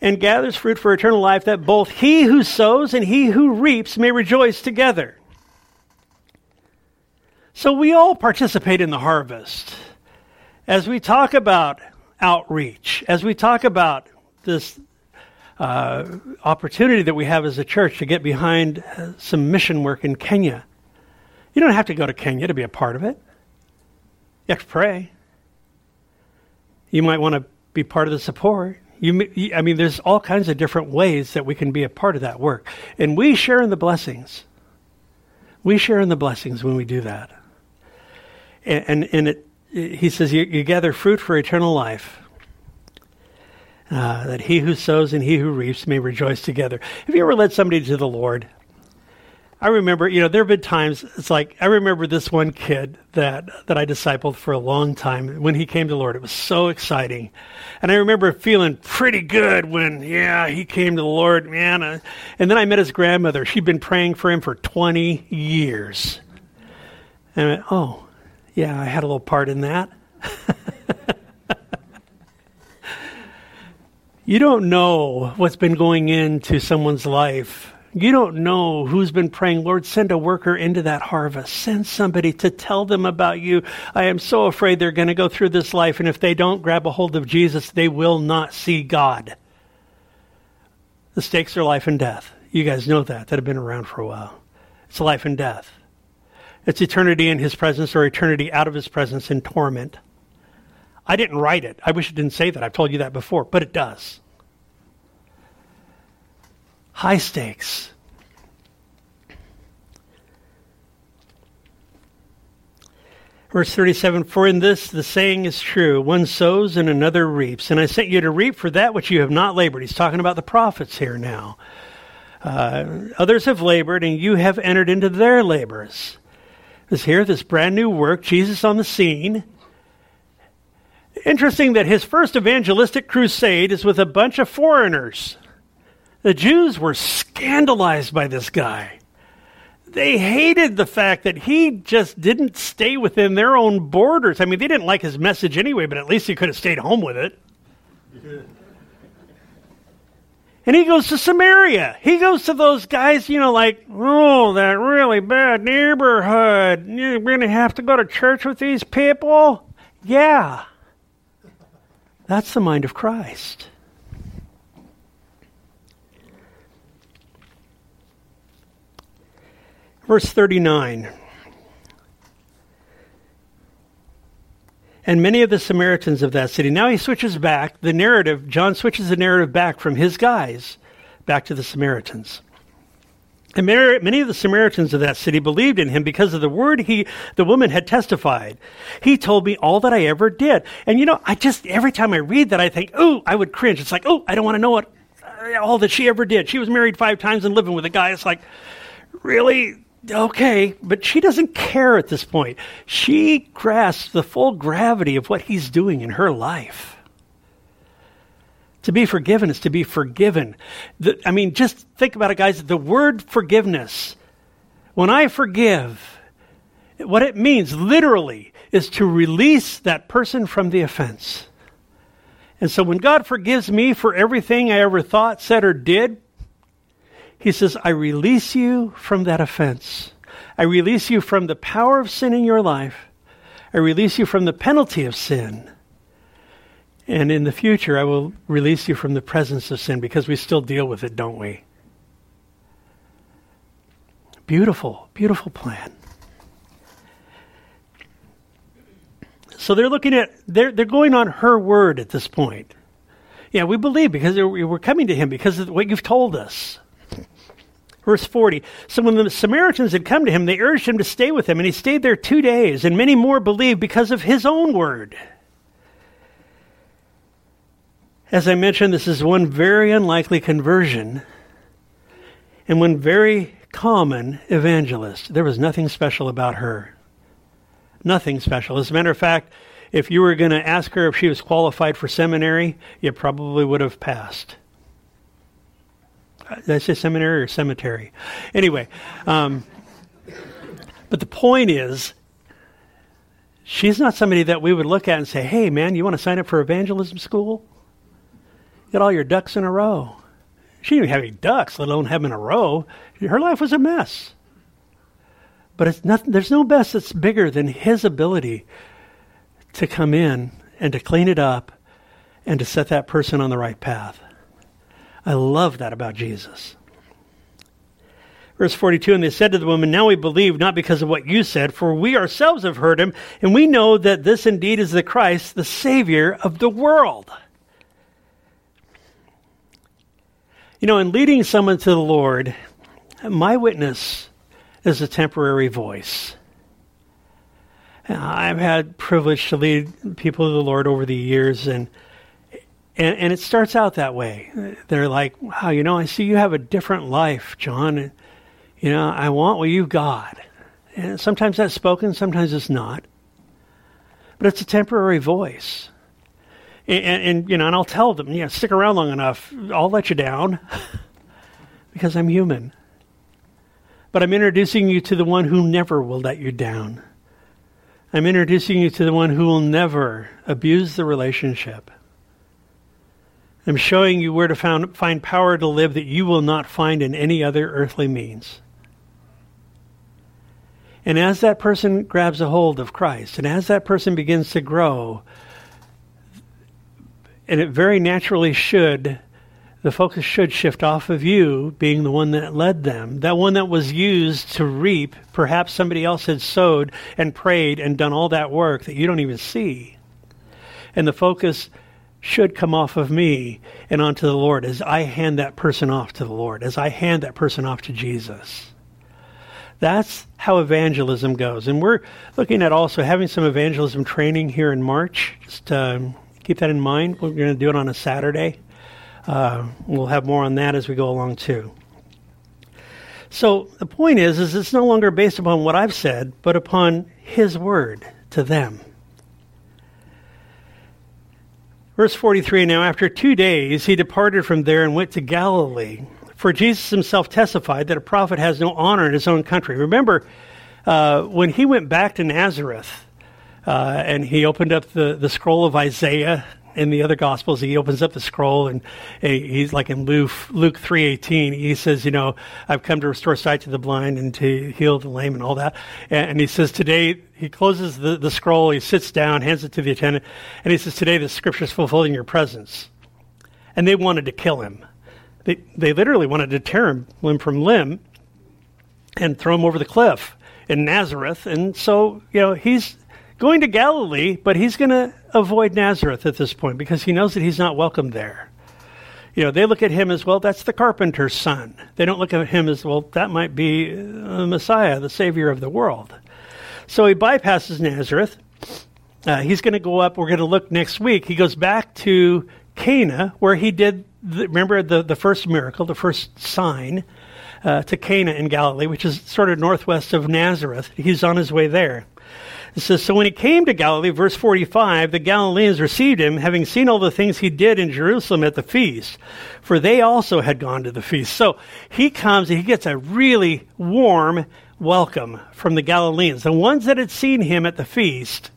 And gathers fruit for eternal life, that both he who sows and he who reaps may rejoice together. So we all participate in the harvest. As we talk about outreach, as we talk about this uh, opportunity that we have as a church to get behind uh, some mission work in Kenya. You don't have to go to Kenya to be a part of it. You have to pray. You might want to be part of the support. You, I mean, there's all kinds of different ways that we can be a part of that work. And we share in the blessings. We share in the blessings when we do that. And, and, and it, he says, you, you gather fruit for eternal life uh, that he who sows and he who reaps may rejoice together. Have you ever led somebody to the Lord? I remember, you know, there have been times. It's like I remember this one kid that that I discipled for a long time. When he came to the Lord, it was so exciting, and I remember feeling pretty good when, yeah, he came to the Lord, man. Uh, and then I met his grandmother. She'd been praying for him for twenty years, and I went, oh, yeah, I had a little part in that. You don't know what's been going into someone's life. You don't know who's been praying, Lord, send a worker into that harvest. Send somebody to tell them about you. I am so afraid they're going to go through this life, and if they don't grab a hold of Jesus, they will not see God. The stakes are life and death. You guys know that, that have been around for a while. It's life and death. It's eternity in his presence or eternity out of his presence in torment. I didn't write it. I wish it didn't say that. I've told you that before, but it does. High stakes. Verse 37 For in this the saying is true one sows and another reaps. And I sent you to reap for that which you have not labored. He's talking about the prophets here now. Uh, others have labored, and you have entered into their labors. This here, this brand new work, Jesus on the scene. Interesting that his first evangelistic crusade is with a bunch of foreigners. The Jews were scandalized by this guy. They hated the fact that he just didn't stay within their own borders. I mean, they didn't like his message anyway, but at least he could have stayed home with it. And he goes to Samaria. He goes to those guys, you know, like, oh, that really bad neighborhood. You're going to have to go to church with these people? Yeah. That's the mind of Christ. Verse 39. And many of the Samaritans of that city. Now he switches back the narrative. John switches the narrative back from his guys back to the Samaritans. And many of the Samaritans of that city believed in him because of the word he, the woman had testified. He told me all that I ever did. And you know, I just, every time I read that, I think, oh, I would cringe. It's like, oh, I don't want to know what, uh, all that she ever did. She was married five times and living with a guy. It's like, really? Okay. But she doesn't care at this point. She grasps the full gravity of what he's doing in her life. To be forgiven is to be forgiven. The, I mean, just think about it, guys. The word forgiveness, when I forgive, what it means literally is to release that person from the offense. And so when God forgives me for everything I ever thought, said, or did, He says, I release you from that offense. I release you from the power of sin in your life. I release you from the penalty of sin. And in the future, I will release you from the presence of sin because we still deal with it, don't we? Beautiful, beautiful plan. So they're looking at, they're, they're going on her word at this point. Yeah, we believe because we're coming to him because of what you've told us. Verse 40 So when the Samaritans had come to him, they urged him to stay with them, and he stayed there two days, and many more believed because of his own word. As I mentioned, this is one very unlikely conversion and one very common evangelist. There was nothing special about her. Nothing special. As a matter of fact, if you were going to ask her if she was qualified for seminary, you probably would have passed. I say seminary or cemetery? Anyway, um, but the point is, she's not somebody that we would look at and say, hey, man, you want to sign up for evangelism school? Get all your ducks in a row. She didn't have any ducks, let alone have them in a row. Her life was a mess. But nothing, there's no mess that's bigger than his ability to come in and to clean it up and to set that person on the right path. I love that about Jesus. Verse 42 And they said to the woman, Now we believe not because of what you said, for we ourselves have heard him, and we know that this indeed is the Christ, the Savior of the world. You know, in leading someone to the Lord, my witness is a temporary voice. I've had privilege to lead people to the Lord over the years, and, and and it starts out that way. They're like, "Wow, you know, I see you have a different life, John. you know, I want what you've got." And sometimes that's spoken, sometimes it's not. But it's a temporary voice. And, and, and, you know, and I'll tell them, yeah, stick around long enough, I'll let you down because I'm human. But I'm introducing you to the one who never will let you down. I'm introducing you to the one who will never abuse the relationship. I'm showing you where to found, find power to live that you will not find in any other earthly means. And as that person grabs a hold of Christ, and as that person begins to grow, and it very naturally should, the focus should shift off of you being the one that led them, that one that was used to reap. Perhaps somebody else had sowed and prayed and done all that work that you don't even see. And the focus should come off of me and onto the Lord as I hand that person off to the Lord, as I hand that person off to Jesus. That's how evangelism goes. And we're looking at also having some evangelism training here in March. Just um, keep that in mind. We're going to do it on a Saturday. Uh, we'll have more on that as we go along too. So the point is, is it's no longer based upon what I've said, but upon His word to them. Verse 43 Now, after two days, he departed from there and went to Galilee. For Jesus himself testified that a prophet has no honor in his own country. Remember, uh, when he went back to Nazareth, uh, and he opened up the, the scroll of Isaiah in the other gospels he opens up the scroll and eh, he's like in luke, luke 3.18 he says you know i've come to restore sight to the blind and to heal the lame and all that. And, he says today he closes the, the scroll he sits down hands it to the attendant and he says today the scripture is fulfilled in your presence. And they wanted to kill him. They, they literally wanted to tear him limb from limb and throw him over the cliff in nazareth. And so you know he's going to Galilee, but he's going to avoid Nazareth at this point because he knows that he's not welcome there. You know, they look at him as, well, that's the carpenter's son. They don't look at him as, well, that might be the Messiah, the Savior of the world. So he bypasses Nazareth. Uh, he's going to go up. We're going to look next week. He goes back to Cana, where he did, the, remember, the, the first miracle, the first sign uh, to Cana in Galilee, which is sort of northwest of Nazareth. He's on his way there. It says, So when he came to Galilee, verse 45, the Galileans received him, having seen all the things he did in Jerusalem at the feast, for they also had gone to the feast. So he comes and he gets a really warm welcome from the Galileans. The ones that had seen him at the feast,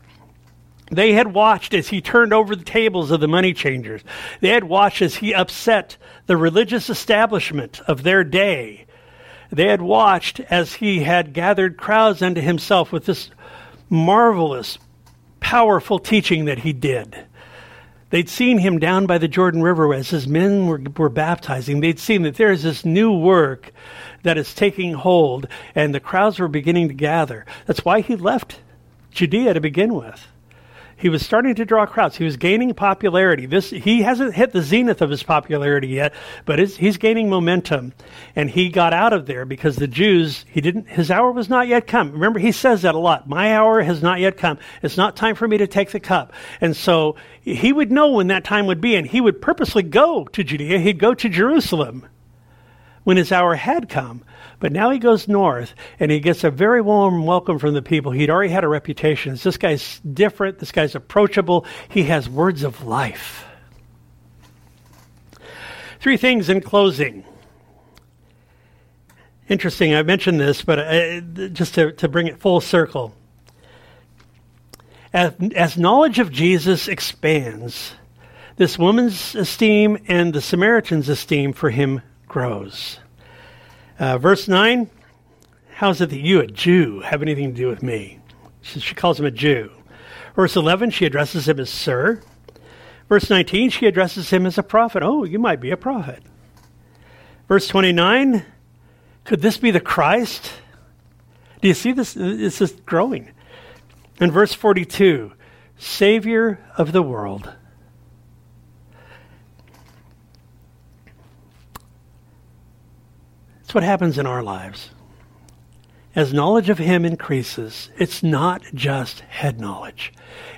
they had watched as he turned over the tables of the money changers. They had watched as he upset the religious establishment of their day. They had watched as he had gathered crowds unto himself with this marvelous, powerful teaching that he did. They'd seen him down by the Jordan River as his men were, were baptizing. They'd seen that there is this new work that is taking hold, and the crowds were beginning to gather. That's why he left Judea to begin with. He was starting to draw crowds. He was gaining popularity. This he hasn't hit the zenith of his popularity yet, but he's gaining momentum. And he got out of there because the Jews, he didn't. His hour was not yet come. Remember, he says that a lot. My hour has not yet come. It's not time for me to take the cup. And so he would know when that time would be, and he would purposely go to Judea. He'd go to Jerusalem. When his hour had come. But now he goes north and he gets a very warm welcome from the people. He'd already had a reputation. This guy's different. This guy's approachable. He has words of life. Three things in closing. Interesting, I mentioned this, but uh, just to, to bring it full circle. As, as knowledge of Jesus expands, this woman's esteem and the Samaritan's esteem for him grows. Uh, verse 9 How is it that you, a Jew, have anything to do with me? She, she calls him a Jew. Verse 11, she addresses him as Sir. Verse 19, she addresses him as a prophet. Oh, you might be a prophet. Verse 29, could this be the Christ? Do you see this? This is growing. In verse 42, Savior of the world. That's what happens in our lives. As knowledge of Him increases, it's not just head knowledge.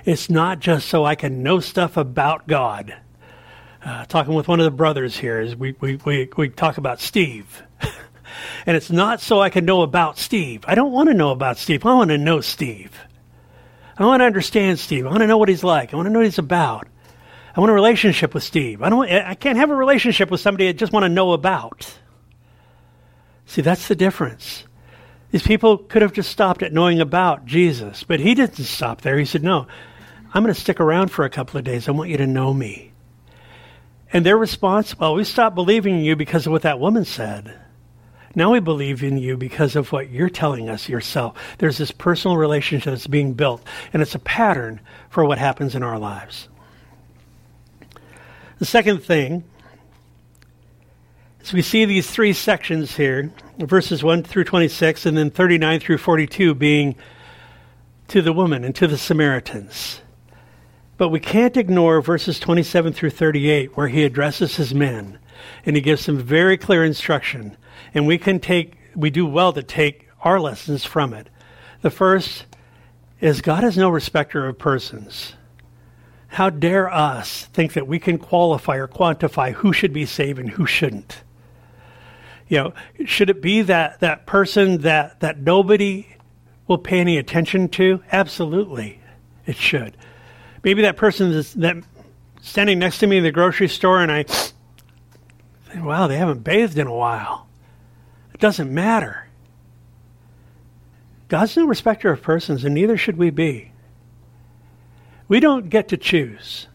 It's not just so I can know stuff about God. Uh, talking with one of the brothers here, is we, we, we, we talk about Steve. And it's not so I can know about Steve. I don't want to know about Steve. I want to know Steve. I want to understand Steve. I want to know what he's like. I want to know what he's about. I want a relationship with Steve. I don't. I can't have a relationship with somebody I just want to know about. See, that's the difference. These people could have just stopped at knowing about Jesus, but he didn't stop there. He said, "No, I'm going to stick around for a couple of days. I want you to know me." And their response, "Well, we stopped believing in you because of what that woman said." Now we believe in you because of what you're telling us yourself. There's this personal relationship that's being built, and it's a pattern for what happens in our lives. The second thing is we see these three sections here verses 1 through 26, and then 39 through 42 being to the woman and to the Samaritans. But we can't ignore verses 27 through 38, where he addresses his men and he gives some very clear instruction and we can take, we do well to take our lessons from it. The first is God is no respecter of persons. How dare us think that we can qualify or quantify who should be saved and who shouldn't? You know, should it be that, that person that, that nobody will pay any attention to? Absolutely, it should. Maybe that person is that standing next to me in the grocery store and I, wow, they haven't bathed in a while. It doesn't matter. God's no respecter of persons, and neither should we be. We don't get to choose.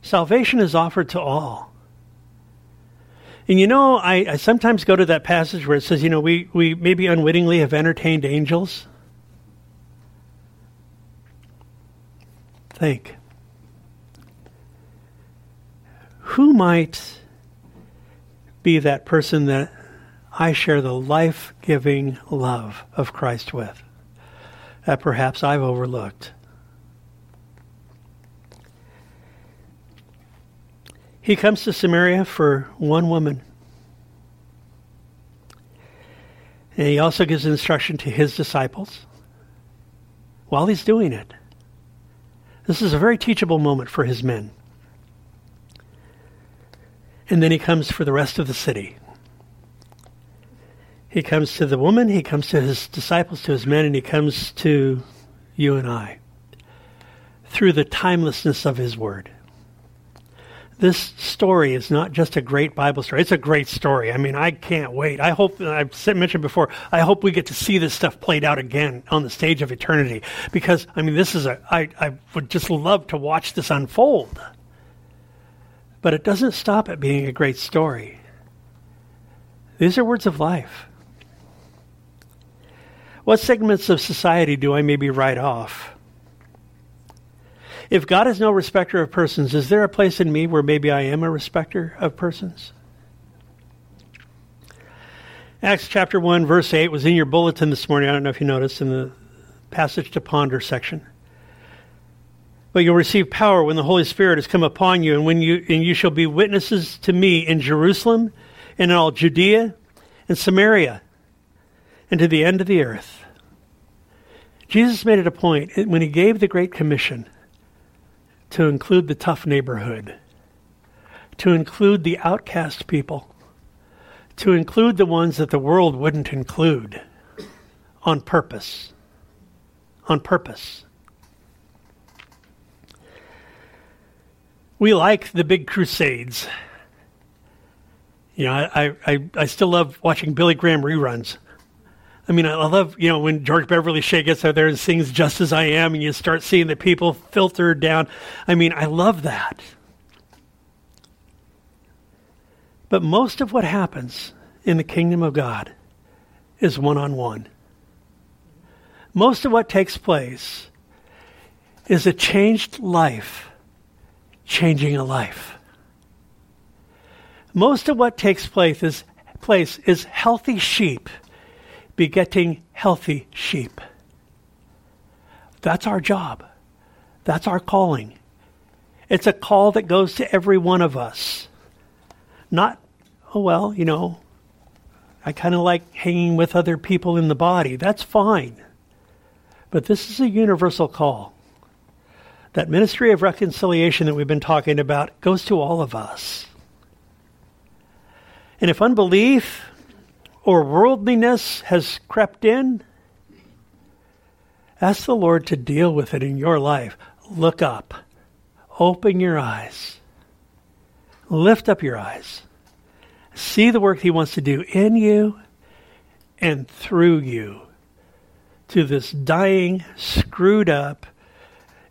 Salvation is offered to all. And you know, I, I, sometimes go to that passage where it says, you know, we, we maybe unwittingly have entertained angels. Think. Who might be that person that I share the life giving love of Christ with that perhaps I've overlooked. He comes to Samaria for one woman. And he also gives instruction to his disciples while he's doing it. This is a very teachable moment for his men. And then he comes for the rest of the city. He comes to the woman, he comes to his disciples, to his men, and he comes to you and I through the timelessness of his word. This story is not just a great Bible story. It's a great story. I mean, I can't wait. I hope, I've mentioned before, I hope we get to see this stuff played out again on the stage of eternity. Because, I mean, this is a, I, I would just love to watch this unfold. But it doesn't stop at being a great story. These are words of life. What segments of society do I maybe write off? If God is no respecter of persons, is there a place in me where maybe I am a respecter of persons? Acts chapter 1, verse 8 was in your bulletin this morning. I don't know if you noticed in the passage to ponder section. But you'll receive power when the Holy Spirit has come upon you, and when you and you shall be witnesses to me in Jerusalem and in all Judea and Samaria and to the end of the earth. Jesus made it a point when he gave the Great Commission to include the tough neighborhood, to include the outcast people, to include the ones that the world wouldn't include on purpose. On purpose. We like the big crusades. You know, I, I, I still love watching Billy Graham reruns. I mean, I love, you know, when George Beverly Shea gets out there and sings Just As I Am, and you start seeing the people filtered down. I mean, I love that. But most of what happens in the kingdom of God is one on one. Most of what takes place is a changed life changing a life. Most of what takes place is, place is healthy sheep begetting healthy sheep. That's our job. That's our calling. It's a call that goes to every one of us. Not, oh, well, you know, I kind of like hanging with other people in the body. That's fine. But this is a universal call. That ministry of reconciliation that we've been talking about goes to all of us. And if unbelief or worldliness has crept in, ask the Lord to deal with it in your life. Look up, open your eyes, lift up your eyes, see the work He wants to do in you and through you to this dying, screwed up,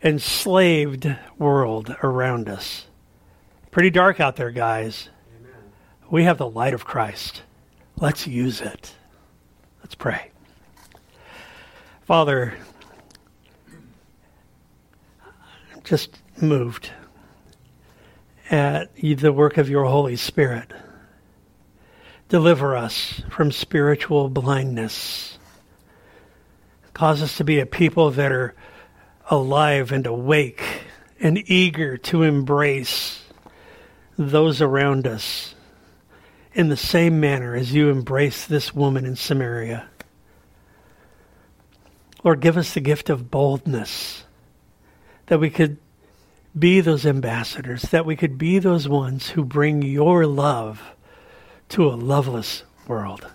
enslaved world around us. Pretty dark out there, guys. Amen. We have the light of Christ. Let's use it. Let's pray. Father, I'm just moved at the work of your Holy Spirit. Deliver us from spiritual blindness. Cause us to be a people that are alive and awake and eager to embrace those around us in the same manner as you embrace this woman in Samaria. Lord, give us the gift of boldness that we could be those ambassadors, that we could be those ones who bring your love to a loveless world.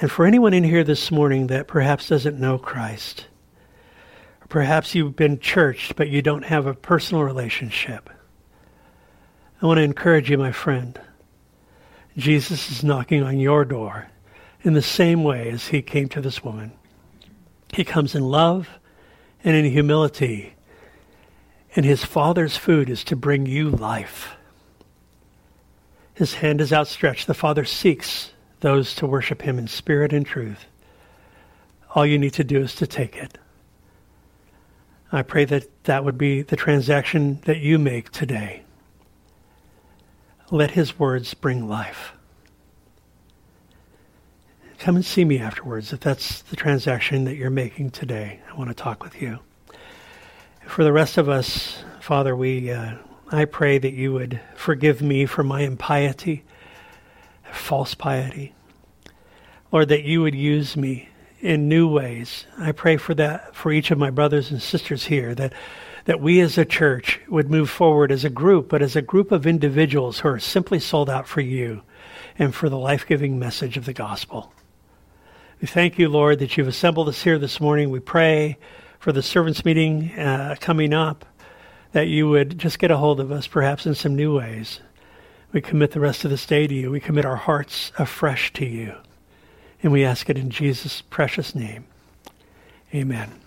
And for anyone in here this morning that perhaps doesn't know Christ, perhaps you've been churched but you don't have a personal relationship, I want to encourage you, my friend. Jesus is knocking on your door in the same way as he came to this woman. He comes in love and in humility, and his Father's food is to bring you life. His hand is outstretched. The Father seeks those to worship him in spirit and truth. All you need to do is to take it. I pray that that would be the transaction that you make today let his words bring life. Come and see me afterwards if that's the transaction that you're making today. I want to talk with you. For the rest of us, Father, we uh, I pray that you would forgive me for my impiety, false piety. Lord, that you would use me in new ways. I pray for that for each of my brothers and sisters here that that we as a church would move forward as a group, but as a group of individuals who are simply sold out for you and for the life giving message of the gospel. We thank you, Lord, that you've assembled us here this morning. We pray for the servants' meeting uh, coming up that you would just get a hold of us, perhaps in some new ways. We commit the rest of this day to you. We commit our hearts afresh to you. And we ask it in Jesus' precious name. Amen.